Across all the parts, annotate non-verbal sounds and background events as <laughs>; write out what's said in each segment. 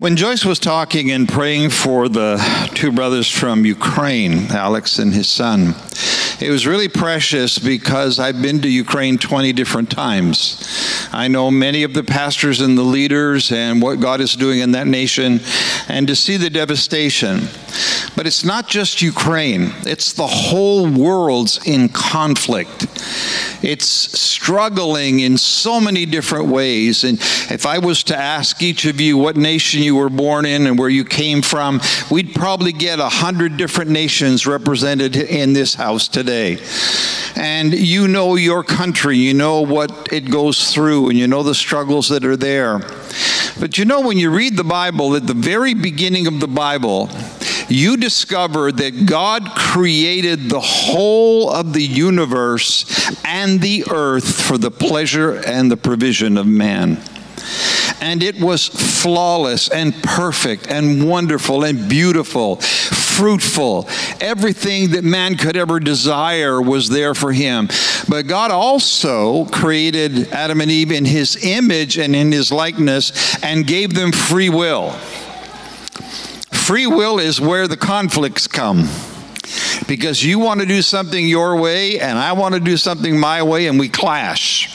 When Joyce was talking and praying for the two brothers from Ukraine, Alex and his son, it was really precious because I've been to Ukraine 20 different times. I know many of the pastors and the leaders and what God is doing in that nation, and to see the devastation. But it's not just Ukraine, it's the whole world's in conflict. It's struggling in so many different ways. And if I was to ask each of you what nation you were born in and where you came from, we'd probably get a hundred different nations represented in this house today. And you know your country, you know what it goes through, and you know the struggles that are there. But you know, when you read the Bible, at the very beginning of the Bible, you discover that God created the whole of the universe and the earth for the pleasure and the provision of man. And it was flawless and perfect and wonderful and beautiful, fruitful. Everything that man could ever desire was there for him. But God also created Adam and Eve in his image and in his likeness and gave them free will. Free will is where the conflicts come. Because you want to do something your way, and I want to do something my way, and we clash.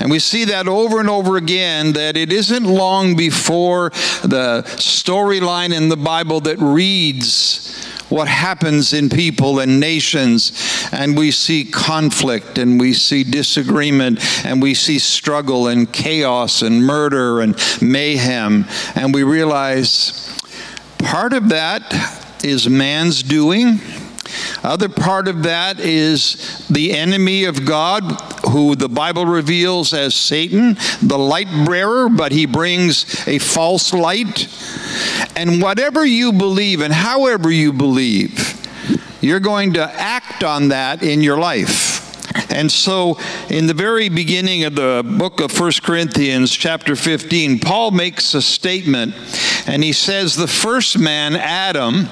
And we see that over and over again that it isn't long before the storyline in the Bible that reads what happens in people and nations, and we see conflict and we see disagreement and we see struggle and chaos and murder and mayhem, and we realize Part of that is man's doing. Other part of that is the enemy of God, who the Bible reveals as Satan, the light bearer, but he brings a false light. And whatever you believe and however you believe, you're going to act on that in your life. And so, in the very beginning of the book of First Corinthians, chapter 15, Paul makes a statement, and he says, The first man, Adam,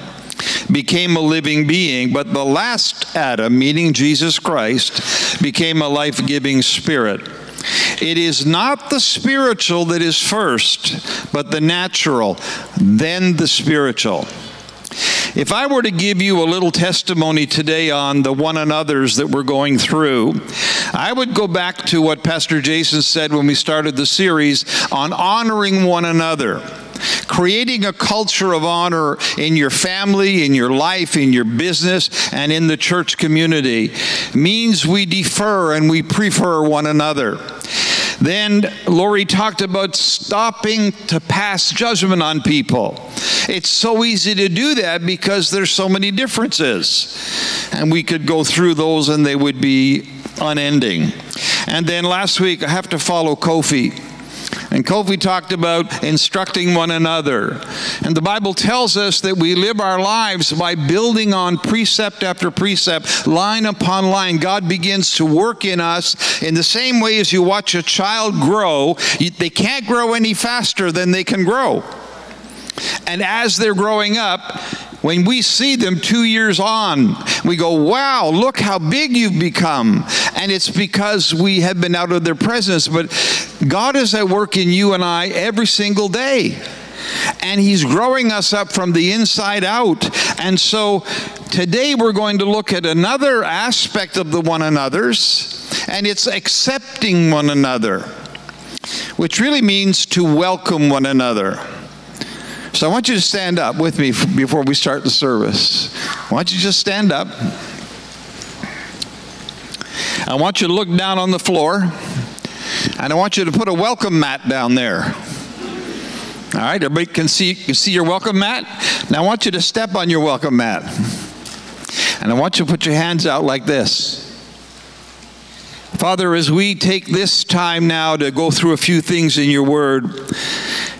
became a living being, but the last Adam, meaning Jesus Christ, became a life giving spirit. It is not the spiritual that is first, but the natural, then the spiritual. If I were to give you a little testimony today on the one another's that we're going through, I would go back to what Pastor Jason said when we started the series on honoring one another creating a culture of honor in your family, in your life, in your business, and in the church community means we defer and we prefer one another. Then Lori talked about stopping to pass judgment on people. It's so easy to do that because there's so many differences. And we could go through those and they would be unending. And then last week, I have to follow Kofi. And Kofi talked about instructing one another. And the Bible tells us that we live our lives by building on precept after precept, line upon line. God begins to work in us in the same way as you watch a child grow. They can't grow any faster than they can grow. And as they're growing up, when we see them two years on, we go, wow, look how big you've become. And it's because we have been out of their presence. But God is at work in you and I every single day. And He's growing us up from the inside out. And so today we're going to look at another aspect of the one another's, and it's accepting one another, which really means to welcome one another. So I want you to stand up with me before we start the service. Why don't you just stand up? I want you to look down on the floor, and I want you to put a welcome mat down there. All right, everybody can see, can see your welcome mat? Now I want you to step on your welcome mat. And I want you to put your hands out like this. Father, as we take this time now to go through a few things in your word,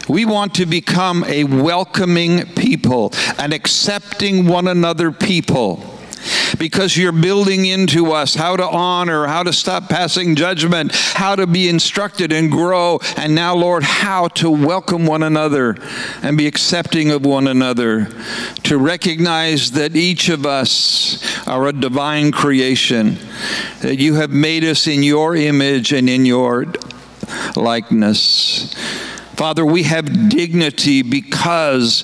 we want to become a welcoming people, an accepting one another people. Because you're building into us how to honor, how to stop passing judgment, how to be instructed and grow, and now, Lord, how to welcome one another and be accepting of one another, to recognize that each of us are a divine creation, that you have made us in your image and in your likeness. Father, we have dignity because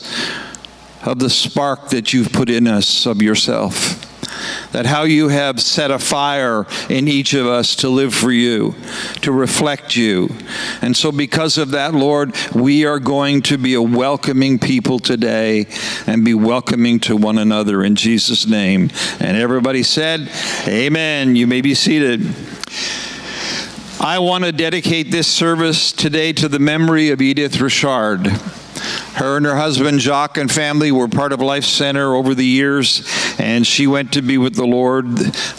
of the spark that you've put in us of yourself. That how you have set a fire in each of us to live for you, to reflect you. And so, because of that, Lord, we are going to be a welcoming people today and be welcoming to one another in Jesus' name. And everybody said, Amen. You may be seated. I want to dedicate this service today to the memory of Edith Richard. Her and her husband, Jacques, and family were part of Life Center over the years, and she went to be with the Lord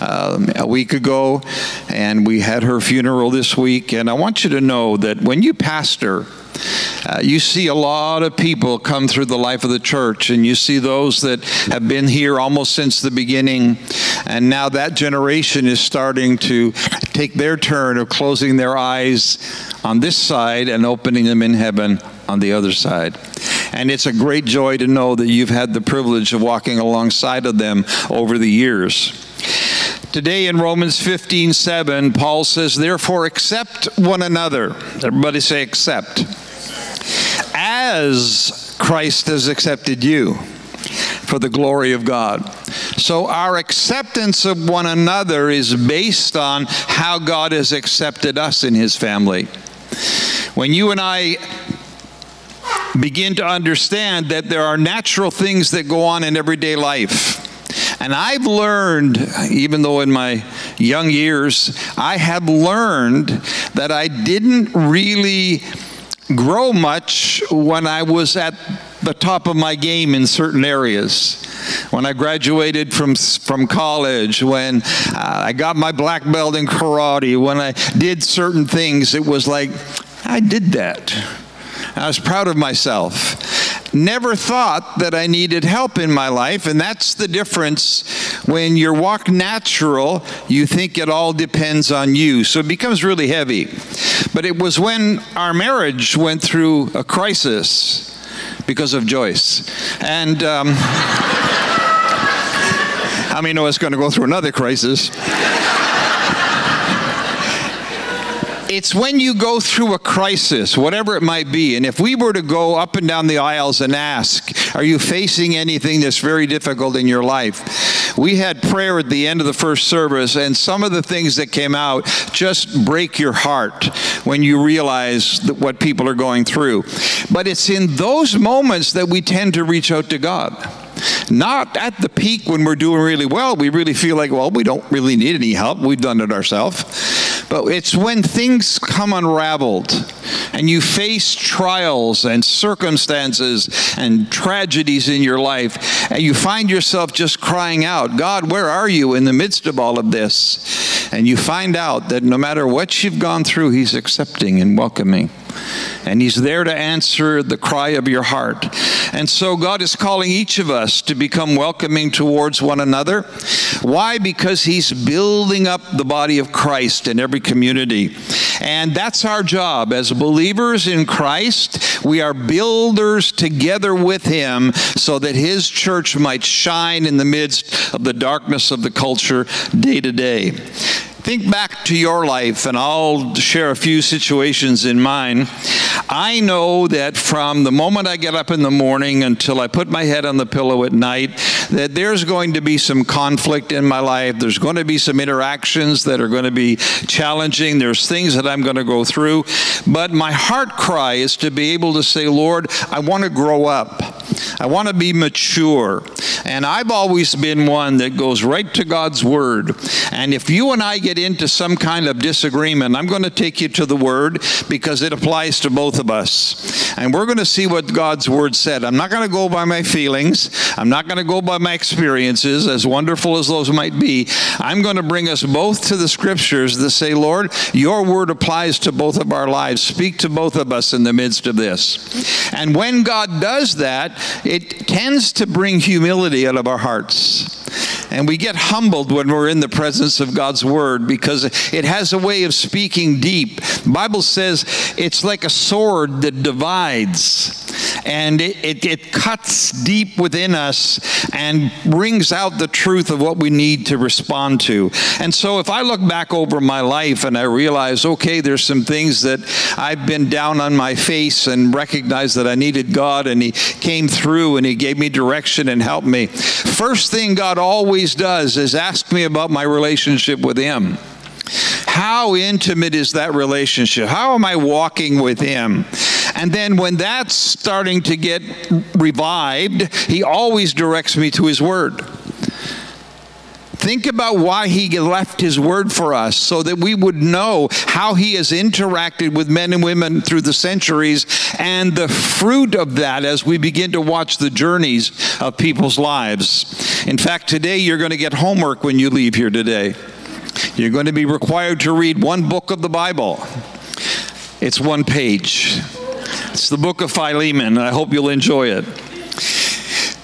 um, a week ago, and we had her funeral this week. And I want you to know that when you pastor, uh, you see a lot of people come through the life of the church, and you see those that have been here almost since the beginning, and now that generation is starting to take their turn of closing their eyes on this side and opening them in heaven on the other side. And it's a great joy to know that you've had the privilege of walking alongside of them over the years. Today in Romans 15 7, Paul says, Therefore, accept one another. Everybody say, accept. As Christ has accepted you for the glory of God. So, our acceptance of one another is based on how God has accepted us in His family. When you and I begin to understand that there are natural things that go on in everyday life. And I've learned, even though in my young years, I have learned that I didn't really grow much when I was at the top of my game in certain areas. When I graduated from, from college, when uh, I got my black belt in karate, when I did certain things, it was like, I did that. I was proud of myself. Never thought that I needed help in my life, and that's the difference. When you walk natural, you think it all depends on you, so it becomes really heavy. But it was when our marriage went through a crisis because of Joyce. And um, <laughs> I mean, I was going to go through another crisis. It's when you go through a crisis, whatever it might be, and if we were to go up and down the aisles and ask, Are you facing anything that's very difficult in your life? We had prayer at the end of the first service, and some of the things that came out just break your heart when you realize what people are going through. But it's in those moments that we tend to reach out to God. Not at the peak when we're doing really well. We really feel like, well, we don't really need any help. We've done it ourselves. But it's when things come unraveled and you face trials and circumstances and tragedies in your life, and you find yourself just crying out, God, where are you in the midst of all of this? And you find out that no matter what you've gone through, He's accepting and welcoming and He's there to answer the cry of your heart. And so God is calling each of us to become welcoming towards one another. Why? Because He's building up the body of Christ in every community. And that's our job. As believers in Christ, we are builders together with Him so that His church might shine in the midst of the darkness of the culture day to day. Think back to your life, and I'll share a few situations in mine. I know that from the moment I get up in the morning until I put my head on the pillow at night, that there's going to be some conflict in my life. There's going to be some interactions that are going to be challenging. There's things that I'm going to go through. But my heart cry is to be able to say, Lord, I want to grow up. I want to be mature. And I've always been one that goes right to God's Word. And if you and I get into some kind of disagreement, I'm going to take you to the Word because it applies to both of us. And we're going to see what God's Word said. I'm not going to go by my feelings, I'm not going to go by my experiences, as wonderful as those might be. I'm going to bring us both to the Scriptures that say, Lord, your Word applies to both of our lives. Speak to both of us in the midst of this. And when God does that, it tends to bring humility out of our hearts. And we get humbled when we're in the presence of God's word because it has a way of speaking deep. The Bible says it's like a sword that divides and it, it, it, cuts deep within us and brings out the truth of what we need to respond to. And so if I look back over my life and I realize, okay, there's some things that I've been down on my face and recognized that I needed God and He came through and He gave me direction and helped me. First thing God always does is ask me about my relationship with Him. How intimate is that relationship? How am I walking with Him? And then when that's starting to get revived, He always directs me to His Word. Think about why he left his word for us so that we would know how he has interacted with men and women through the centuries and the fruit of that as we begin to watch the journeys of people's lives. In fact, today you're going to get homework when you leave here today. You're going to be required to read one book of the Bible. It's one page. It's the book of Philemon, I hope you'll enjoy it.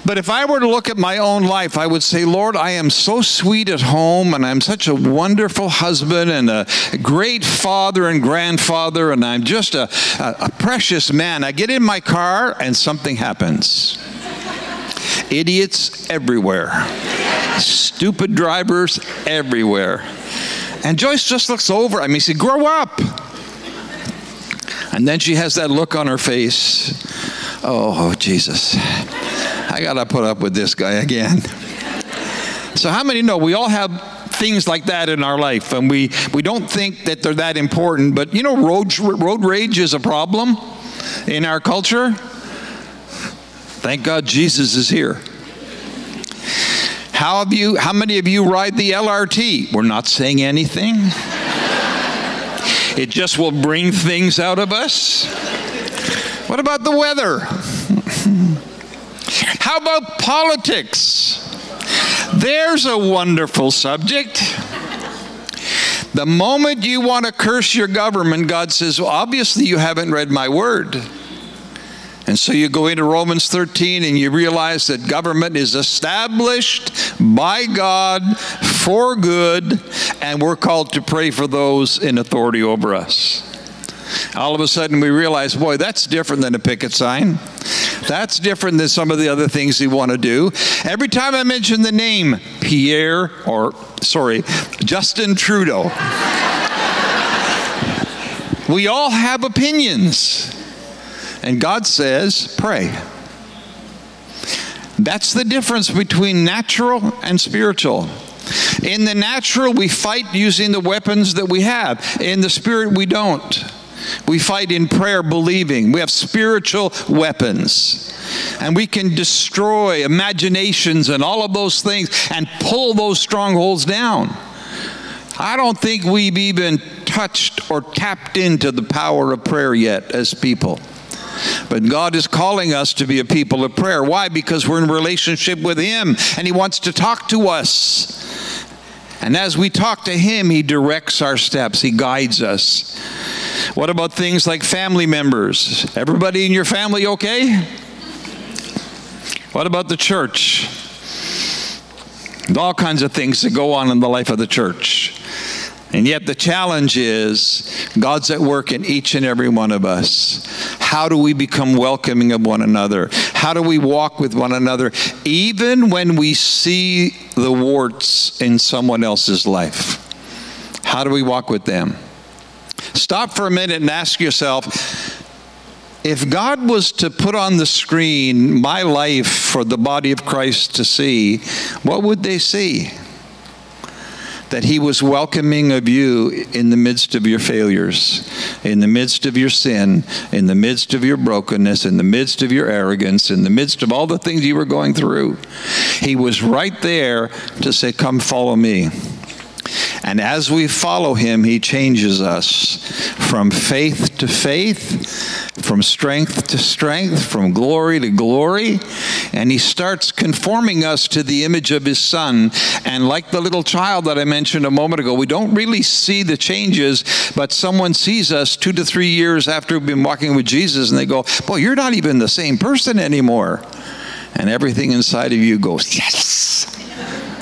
But if I were to look at my own life, I would say, Lord, I am so sweet at home, and I'm such a wonderful husband and a great father and grandfather, and I'm just a, a, a precious man. I get in my car, and something happens. Idiots everywhere, stupid drivers everywhere. And Joyce just looks over at me. She said, Grow up. And then she has that look on her face. Oh, Jesus. <laughs> I got to put up with this guy again. So, how many know we all have things like that in our life and we, we don't think that they're that important? But you know, road, road rage is a problem in our culture. Thank God Jesus is here. How have you how many of you ride the LRT? We're not saying anything. it just will bring things out of us. What about the weather? <laughs> How about politics? There's a wonderful subject. The moment you want to curse your government, God says, well, obviously you haven't read my word. And so you go into Romans 13 and you realize that government is established by God for good, and we're called to pray for those in authority over us. All of a sudden we realize, boy, that's different than a picket sign. That's different than some of the other things we want to do. Every time I mention the name Pierre, or sorry, Justin Trudeau, we all have opinions. And God says, pray. That's the difference between natural and spiritual. In the natural, we fight using the weapons that we have. In the spirit, we don't. We fight in prayer, believing. We have spiritual weapons. And we can destroy imaginations and all of those things and pull those strongholds down. I don't think we've even touched or tapped into the power of prayer yet as people. But God is calling us to be a people of prayer. Why? Because we're in relationship with Him and He wants to talk to us. And as we talk to Him, He directs our steps, He guides us. What about things like family members? Everybody in your family okay? What about the church? All kinds of things that go on in the life of the church. And yet, the challenge is God's at work in each and every one of us. How do we become welcoming of one another? How do we walk with one another, even when we see the warts in someone else's life? How do we walk with them? Stop for a minute and ask yourself if God was to put on the screen my life for the body of Christ to see, what would they see? That He was welcoming of you in the midst of your failures, in the midst of your sin, in the midst of your brokenness, in the midst of your arrogance, in the midst of all the things you were going through. He was right there to say, Come follow me. And as we follow him, he changes us from faith to faith, from strength to strength, from glory to glory. And he starts conforming us to the image of his son. And like the little child that I mentioned a moment ago, we don't really see the changes, but someone sees us two to three years after we've been walking with Jesus and they go, Boy, you're not even the same person anymore. And everything inside of you goes, Yes.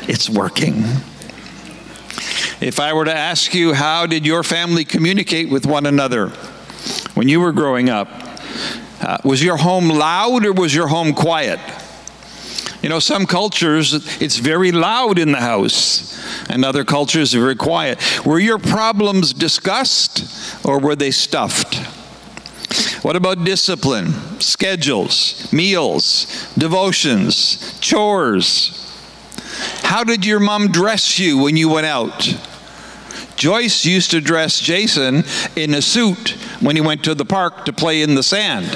it's working. If I were to ask you, how did your family communicate with one another when you were growing up? Uh, was your home loud or was your home quiet? You know, some cultures, it's very loud in the house, and other cultures are very quiet. Were your problems discussed or were they stuffed? What about discipline, schedules, meals, devotions, chores? How did your mom dress you when you went out? Joyce used to dress Jason in a suit when he went to the park to play in the sand.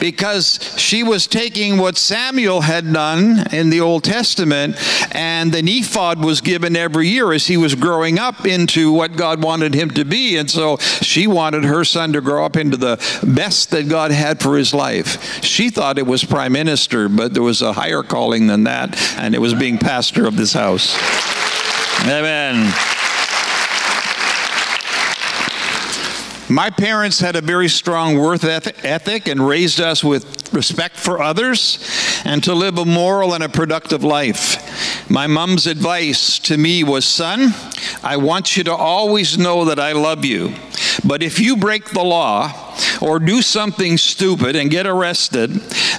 Because she was taking what Samuel had done in the Old Testament, and the ephod was given every year as he was growing up into what God wanted him to be. And so she wanted her son to grow up into the best that God had for his life. She thought it was prime minister, but there was a higher calling than that, and it was being pastor of this house. Amen. My parents had a very strong worth ethic and raised us with respect for others and to live a moral and a productive life. My mom's advice to me was Son, I want you to always know that I love you. But if you break the law or do something stupid and get arrested,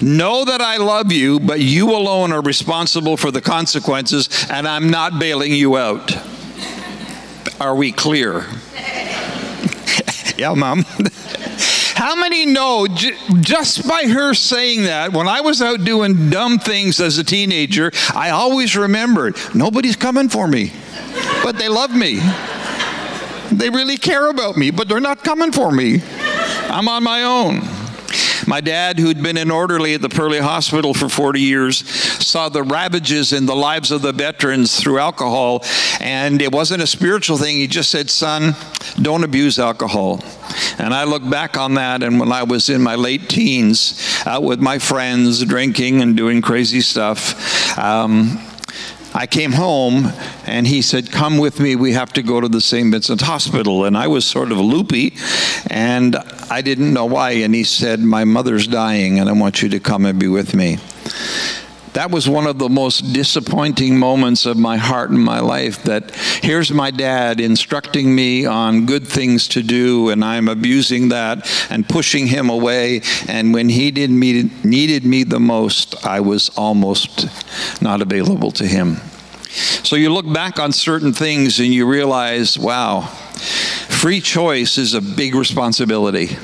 know that I love you, but you alone are responsible for the consequences, and I'm not bailing you out. Are we clear? Yeah, mom. <laughs> How many know just by her saying that, when I was out doing dumb things as a teenager, I always remembered nobody's coming for me, but they love me. They really care about me, but they're not coming for me. I'm on my own. My dad, who'd been an orderly at the Perley Hospital for 40 years, saw the ravages in the lives of the veterans through alcohol, and it wasn't a spiritual thing. He just said, Son, don't abuse alcohol. And I look back on that, and when I was in my late teens, out with my friends, drinking and doing crazy stuff, um, I came home and he said, Come with me, we have to go to the St. Vincent Hospital. And I was sort of loopy and I didn't know why. And he said, My mother's dying and I want you to come and be with me. That was one of the most disappointing moments of my heart and my life that here's my dad instructing me on good things to do, and I'm abusing that and pushing him away. And when he did me, needed me the most, I was almost not available to him. So you look back on certain things and you realize, wow, free choice is a big responsibility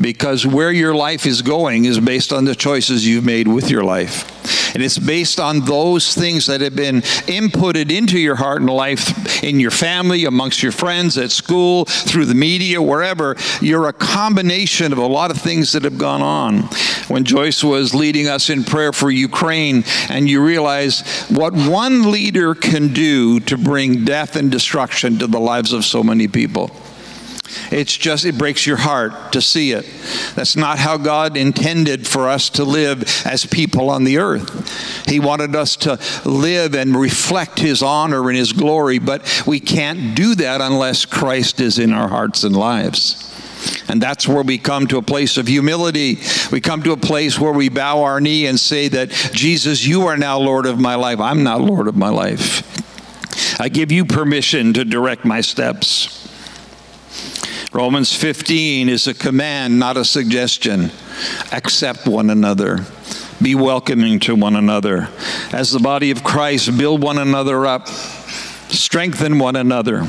because where your life is going is based on the choices you've made with your life. And it's based on those things that have been inputted into your heart and life in your family, amongst your friends, at school, through the media, wherever. You're a combination of a lot of things that have gone on. When Joyce was leading us in prayer for Ukraine, and you realize what one leader can do to bring death and destruction to the lives of so many people. It's just, it breaks your heart to see it. That's not how God intended for us to live as people on the earth. He wanted us to live and reflect His honor and His glory, but we can't do that unless Christ is in our hearts and lives. And that's where we come to a place of humility. We come to a place where we bow our knee and say that, Jesus, you are now Lord of my life. I'm not Lord of my life. I give you permission to direct my steps. Romans 15 is a command, not a suggestion. Accept one another. Be welcoming to one another. As the body of Christ, build one another up. Strengthen one another.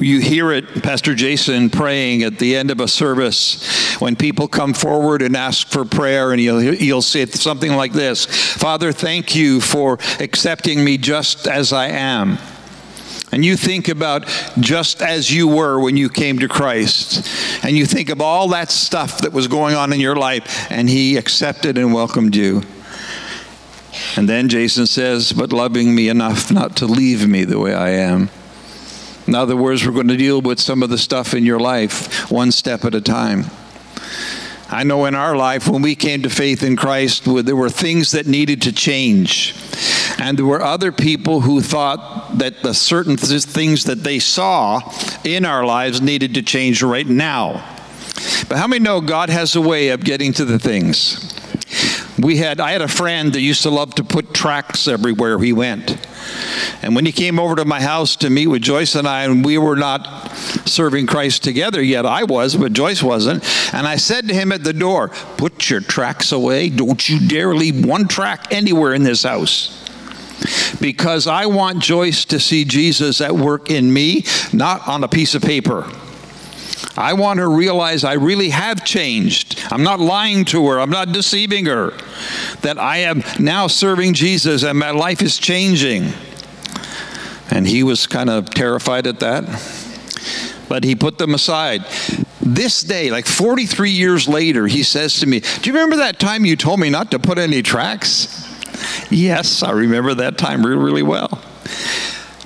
You hear it, Pastor Jason praying at the end of a service when people come forward and ask for prayer, and you'll, he'll say something like this Father, thank you for accepting me just as I am and you think about just as you were when you came to Christ, and you think of all that stuff that was going on in your life, and He accepted and welcomed you. And then Jason says, But loving me enough not to leave me the way I am. In other words, we're going to deal with some of the stuff in your life one step at a time. I know in our life, when we came to faith in Christ, there were things that needed to change. And there were other people who thought that the certain things that they saw in our lives needed to change right now. But how many know God has a way of getting to the things? we had I had a friend that used to love to put tracts everywhere he went. And when he came over to my house to meet with Joyce and I, and we were not serving Christ together yet, I was, but Joyce wasn't. And I said to him at the door, Put your tracts away. Don't you dare leave one tract anywhere in this house. Because I want Joyce to see Jesus at work in me, not on a piece of paper. I want her to realize I really have changed. I'm not lying to her, I'm not deceiving her. That I am now serving Jesus and my life is changing. And he was kind of terrified at that. But he put them aside. This day, like 43 years later, he says to me, Do you remember that time you told me not to put any tracts? Yes, I remember that time really, really well.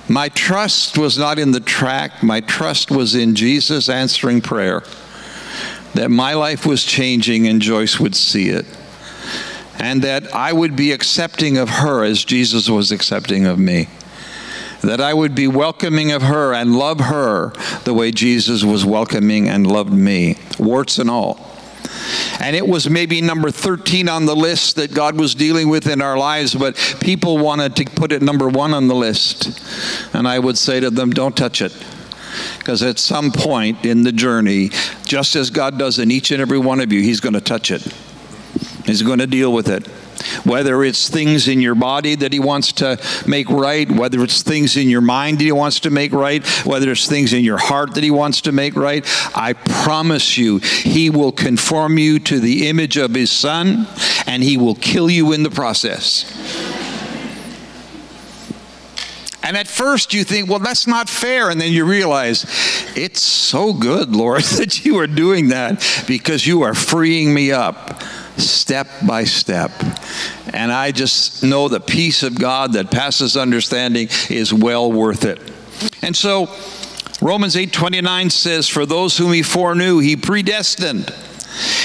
My trust was not in the tract, my trust was in Jesus answering prayer. That my life was changing and Joyce would see it. And that I would be accepting of her as Jesus was accepting of me. That I would be welcoming of her and love her the way Jesus was welcoming and loved me, warts and all. And it was maybe number 13 on the list that God was dealing with in our lives, but people wanted to put it number one on the list. And I would say to them, don't touch it. Because at some point in the journey, just as God does in each and every one of you, He's going to touch it. He's going to deal with it whether it's things in your body that he wants to make right, whether it's things in your mind that he wants to make right, whether it's things in your heart that he wants to make right, I promise you, he will conform you to the image of his son and he will kill you in the process. And at first you think, well, that's not fair. And then you realize, it's so good, Lord, <laughs> that you are doing that because you are freeing me up step by step. And I just know the peace of God that passes understanding is well worth it. And so Romans 8:29 says for those whom he foreknew he predestined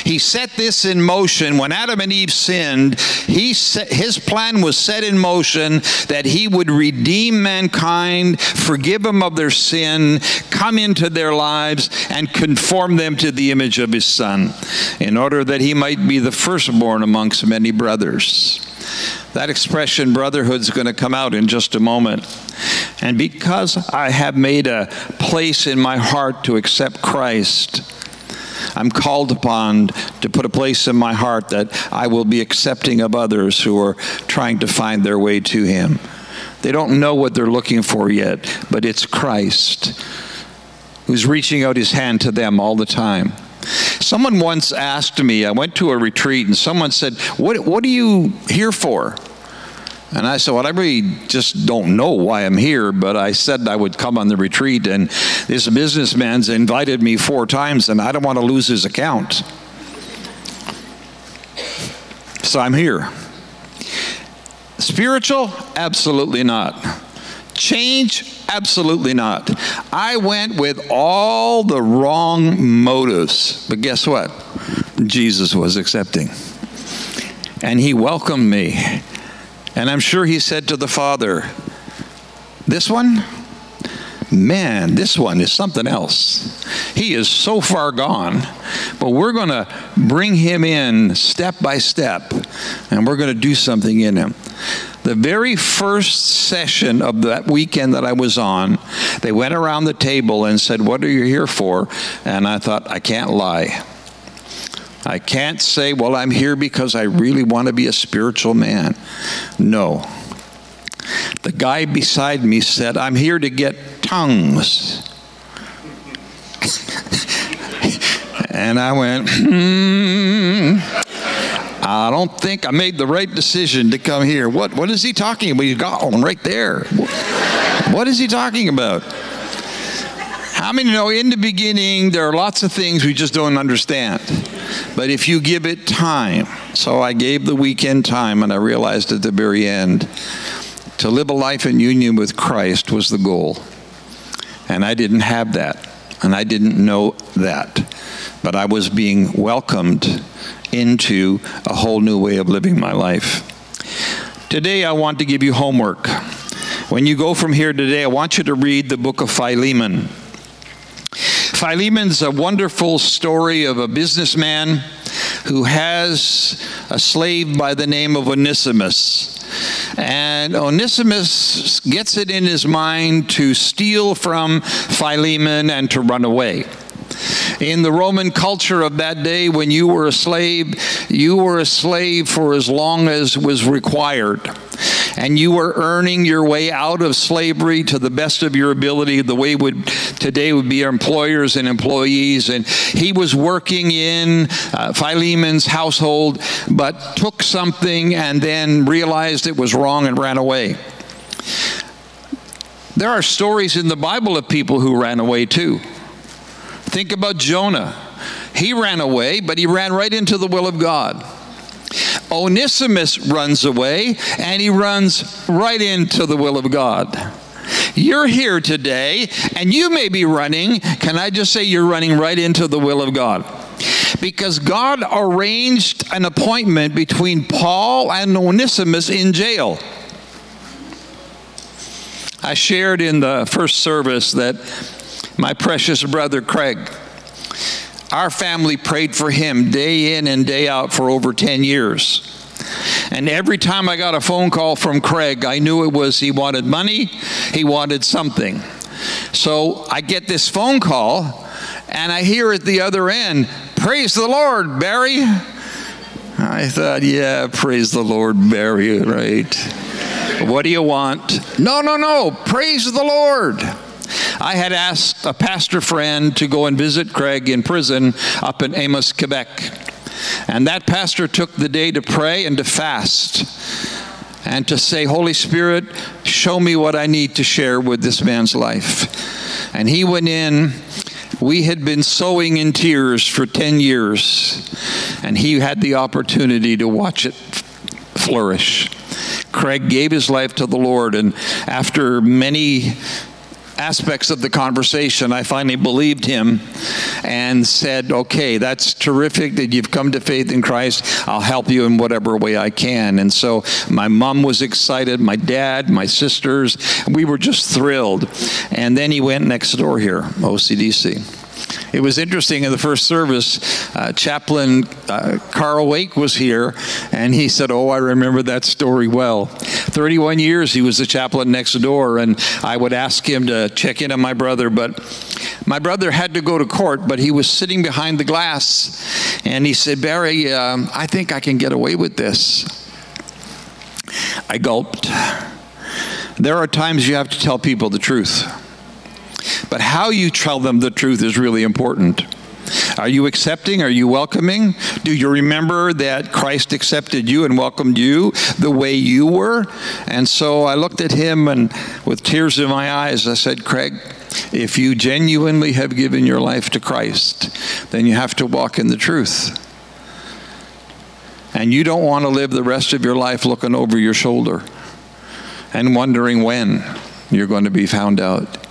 he set this in motion when Adam and Eve sinned. He set, his plan was set in motion that he would redeem mankind, forgive them of their sin, come into their lives, and conform them to the image of his Son, in order that he might be the firstborn amongst many brothers. That expression, brotherhood, is going to come out in just a moment. And because I have made a place in my heart to accept Christ, I'm called upon to put a place in my heart that I will be accepting of others who are trying to find their way to Him. They don't know what they're looking for yet, but it's Christ who's reaching out His hand to them all the time. Someone once asked me, I went to a retreat, and someone said, What, what are you here for? And I said, Well, I really just don't know why I'm here, but I said I would come on the retreat, and this businessman's invited me four times, and I don't want to lose his account. So I'm here. Spiritual? Absolutely not. Change? Absolutely not. I went with all the wrong motives, but guess what? Jesus was accepting. And he welcomed me and I'm sure he said to the Father, This one? Man, this one is something else. He is so far gone, but we're going to bring him in step by step, and we're going to do something in him. The very first session of that weekend that I was on, they went around the table and said, What are you here for? And I thought, I can't lie. I can't say, well, I'm here because I really want to be a spiritual man. No. The guy beside me said, I'm here to get tongues. <laughs> and I went, hmm. I don't think I made the right decision to come here. What, what is he talking about? He's got one right there. What is he talking about? How many know in the beginning there are lots of things we just don't understand? But if you give it time, so I gave the weekend time and I realized at the very end to live a life in union with Christ was the goal. And I didn't have that. And I didn't know that. But I was being welcomed into a whole new way of living my life. Today, I want to give you homework. When you go from here today, I want you to read the book of Philemon. Philemon's a wonderful story of a businessman who has a slave by the name of Onesimus. And Onesimus gets it in his mind to steal from Philemon and to run away. In the Roman culture of that day, when you were a slave, you were a slave for as long as was required and you were earning your way out of slavery to the best of your ability the way would today would be employers and employees and he was working in uh, philemon's household but took something and then realized it was wrong and ran away there are stories in the bible of people who ran away too Think about Jonah. He ran away, but he ran right into the will of God. Onesimus runs away, and he runs right into the will of God. You're here today, and you may be running. Can I just say you're running right into the will of God? Because God arranged an appointment between Paul and Onesimus in jail. I shared in the first service that my precious brother Craig. Our family prayed for him day in and day out for over 10 years. And every time I got a phone call from Craig, I knew it was he wanted money, he wanted something. So I get this phone call, and I hear at the other end, Praise the Lord, Barry. I thought, yeah, praise the Lord, Barry, right? What do you want? No, no, no, praise the Lord. I had asked a pastor friend to go and visit Craig in prison up in Amos, Quebec. And that pastor took the day to pray and to fast and to say, Holy Spirit, show me what I need to share with this man's life. And he went in. We had been sowing in tears for 10 years, and he had the opportunity to watch it flourish. Craig gave his life to the Lord, and after many aspects of the conversation, I finally believed him and said, Okay, that's terrific that you've come to faith in Christ. I'll help you in whatever way I can. And so my mom was excited, my dad, my sisters, we were just thrilled. And then he went next door here, OCDC. It was interesting in the first service, uh, Chaplain uh, Carl Wake was here, and he said, Oh, I remember that story well. 31 years he was the chaplain next door, and I would ask him to check in on my brother, but my brother had to go to court, but he was sitting behind the glass, and he said, Barry, um, I think I can get away with this. I gulped. There are times you have to tell people the truth. But how you tell them the truth is really important. Are you accepting? Are you welcoming? Do you remember that Christ accepted you and welcomed you the way you were? And so I looked at him and with tears in my eyes, I said, Craig, if you genuinely have given your life to Christ, then you have to walk in the truth. And you don't want to live the rest of your life looking over your shoulder and wondering when you're going to be found out.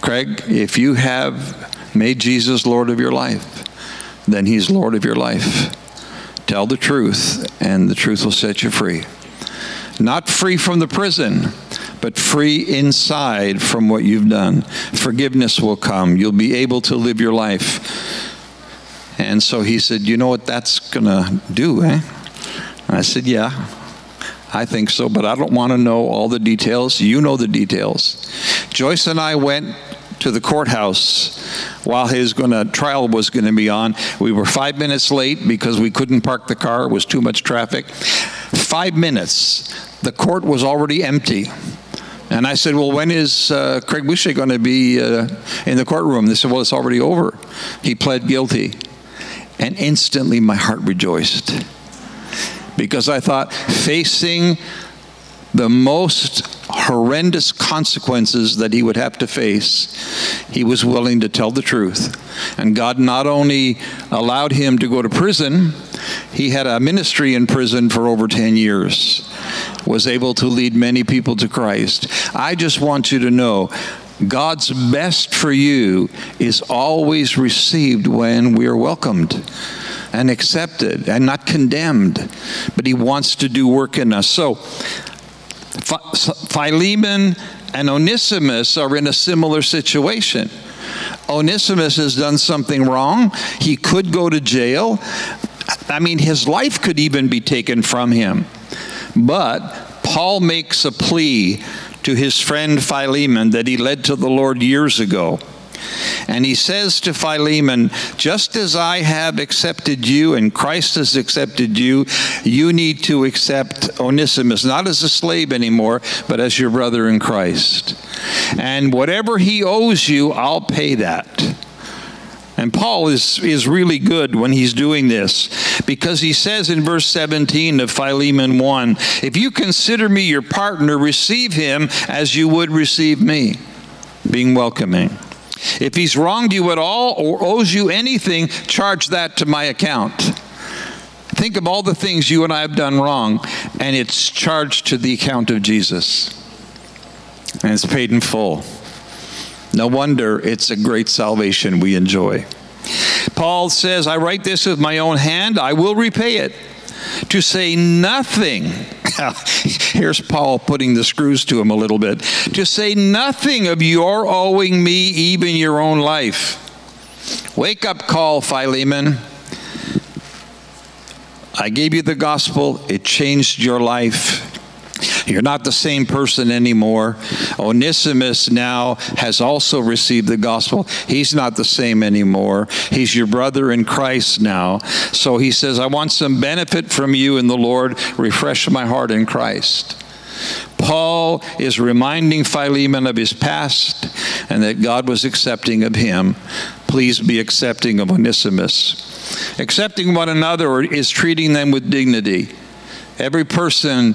Craig, if you have made Jesus Lord of your life, then He's Lord of your life. Tell the truth, and the truth will set you free. Not free from the prison, but free inside from what you've done. Forgiveness will come. You'll be able to live your life. And so he said, You know what that's going to do, eh? I said, Yeah. I think so, but I don't want to know all the details. You know the details. Joyce and I went to the courthouse while his gonna, trial was going to be on. We were five minutes late because we couldn't park the car, it was too much traffic. Five minutes, the court was already empty. And I said, Well, when is uh, Craig Boucher going to be uh, in the courtroom? They said, Well, it's already over. He pled guilty. And instantly my heart rejoiced because I thought, facing the most horrendous consequences that he would have to face, he was willing to tell the truth. And God not only allowed him to go to prison, he had a ministry in prison for over 10 years, was able to lead many people to Christ. I just want you to know God's best for you is always received when we are welcomed and accepted and not condemned, but He wants to do work in us. So, Philemon and Onesimus are in a similar situation. Onesimus has done something wrong. He could go to jail. I mean, his life could even be taken from him. But Paul makes a plea to his friend Philemon that he led to the Lord years ago. And he says to Philemon, Just as I have accepted you and Christ has accepted you, you need to accept Onesimus, not as a slave anymore, but as your brother in Christ. And whatever he owes you, I'll pay that. And Paul is, is really good when he's doing this because he says in verse 17 of Philemon 1 If you consider me your partner, receive him as you would receive me, being welcoming. If he's wronged you at all or owes you anything, charge that to my account. Think of all the things you and I have done wrong, and it's charged to the account of Jesus. And it's paid in full. No wonder it's a great salvation we enjoy. Paul says, I write this with my own hand, I will repay it. To say nothing, <laughs> here's Paul putting the screws to him a little bit, to say nothing of your owing me even your own life. Wake up call, Philemon. I gave you the gospel, it changed your life. You're not the same person anymore. Onesimus now has also received the gospel. He's not the same anymore. He's your brother in Christ now. So he says, I want some benefit from you in the Lord. Refresh my heart in Christ. Paul is reminding Philemon of his past and that God was accepting of him. Please be accepting of Onesimus. Accepting one another is treating them with dignity. Every person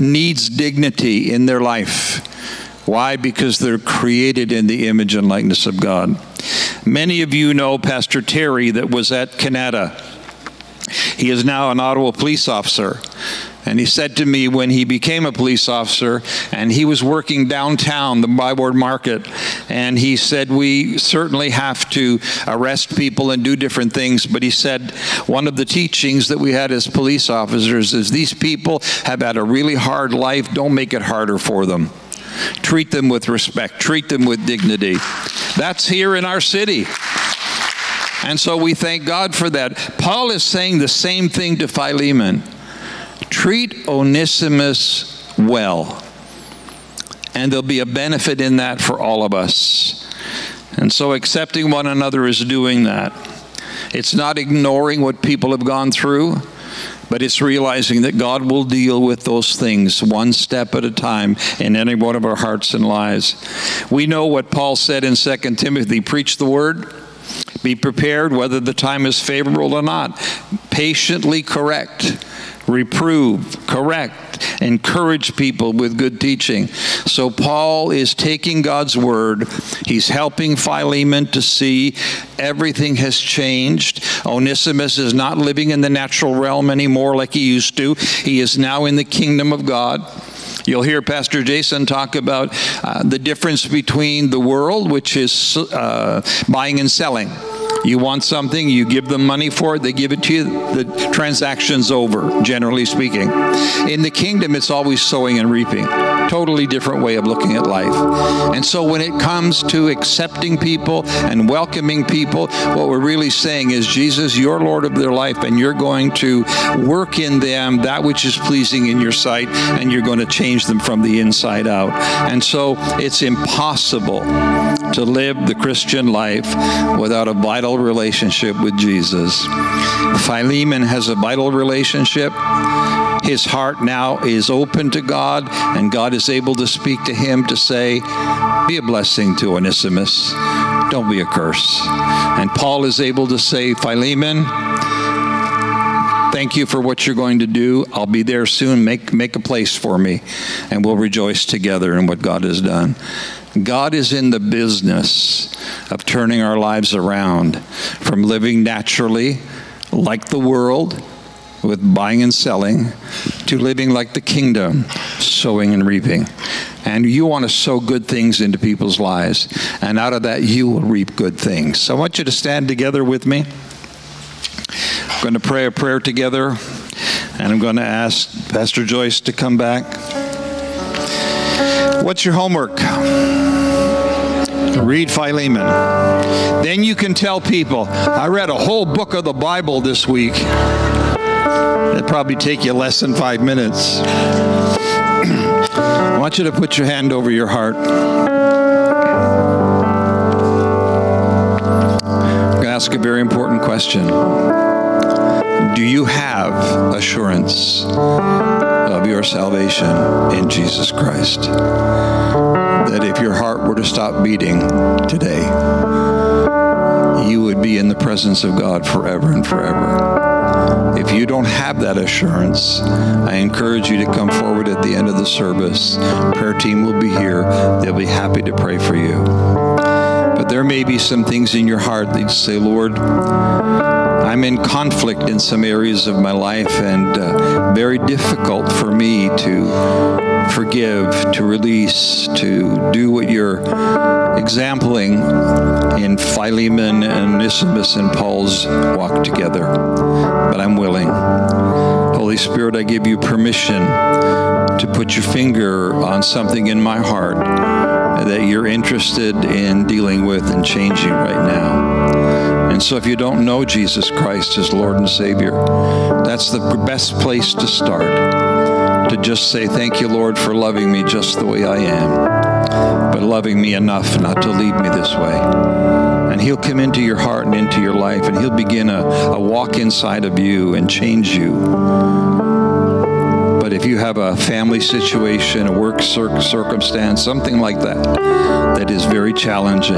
needs dignity in their life. Why? Because they're created in the image and likeness of God. Many of you know Pastor Terry that was at Canada. He is now an Ottawa police officer. And he said to me when he became a police officer and he was working downtown, the Byward Market, and he said, We certainly have to arrest people and do different things. But he said, One of the teachings that we had as police officers is these people have had a really hard life. Don't make it harder for them. Treat them with respect, treat them with dignity. That's here in our city. And so we thank God for that. Paul is saying the same thing to Philemon treat Onesimus well. And there'll be a benefit in that for all of us. And so accepting one another is doing that. It's not ignoring what people have gone through, but it's realizing that God will deal with those things one step at a time in any one of our hearts and lives. We know what Paul said in 2 Timothy preach the word, be prepared whether the time is favorable or not, patiently correct reprove, correct, encourage people with good teaching. So Paul is taking God's word. He's helping Philemon to see everything has changed. Onesimus is not living in the natural realm anymore like he used to. He is now in the kingdom of God. You'll hear Pastor Jason talk about uh, the difference between the world, which is uh, buying and selling you want something, you give them money for it, they give it to you, the transaction's over, generally speaking. In the kingdom, it's always sowing and reaping. Totally different way of looking at life. And so when it comes to accepting people and welcoming people, what we're really saying is, Jesus, you're Lord of their life, and you're going to work in them that which is pleasing in your sight, and you're going to change them from the inside out. And so it's impossible to live the Christian life without a vital vital relationship with Jesus. Philemon has a vital relationship. His heart now is open to God, and God is able to speak to him to say, Be a blessing to Onesimus. Don't be a curse. And Paul is able to say, Philemon, thank you for what you're going to do. I'll be there soon. Make, make a place for me, and we'll rejoice together in what God has done. God is in the business of turning our lives around from living naturally like the world with buying and selling to living like the kingdom, sowing and reaping. And you want to sow good things into people's lives, and out of that, you will reap good things. So I want you to stand together with me. I'm going to pray a prayer together, and I'm going to ask Pastor Joyce to come back. What's your homework? Read Philemon. Then you can tell people, I read a whole book of the Bible this week. It'd probably take you less than five minutes. <clears throat> I want you to put your hand over your heart. I'm going to ask a very important question. Do you have assurance of your salvation in Jesus Christ? That if your heart were to stop beating today, you would be in the presence of God forever and forever. If you don't have that assurance, I encourage you to come forward at the end of the service. Prayer team will be here. They'll be happy to pray for you. But there may be some things in your heart that you say, Lord, I'm in conflict in some areas of my life and uh, very difficult for me to forgive, to release, to do what you're exempling in Philemon and Onesimus and Paul's walk together. But I'm willing. Holy Spirit, I give you permission to put your finger on something in my heart that you're interested in dealing with and changing right now. And so, if you don't know Jesus Christ as Lord and Savior, that's the best place to start. To just say, Thank you, Lord, for loving me just the way I am, but loving me enough not to leave me this way. And He'll come into your heart and into your life, and He'll begin a, a walk inside of you and change you. But if you have a family situation, a work cir- circumstance, something like that, that is very challenging,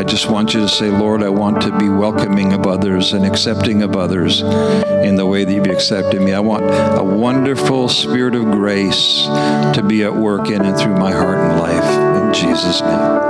I just want you to say, Lord, I want to be welcoming of others and accepting of others in the way that you've accepted me. I want a wonderful spirit of grace to be at work in and through my heart and life. In Jesus' name.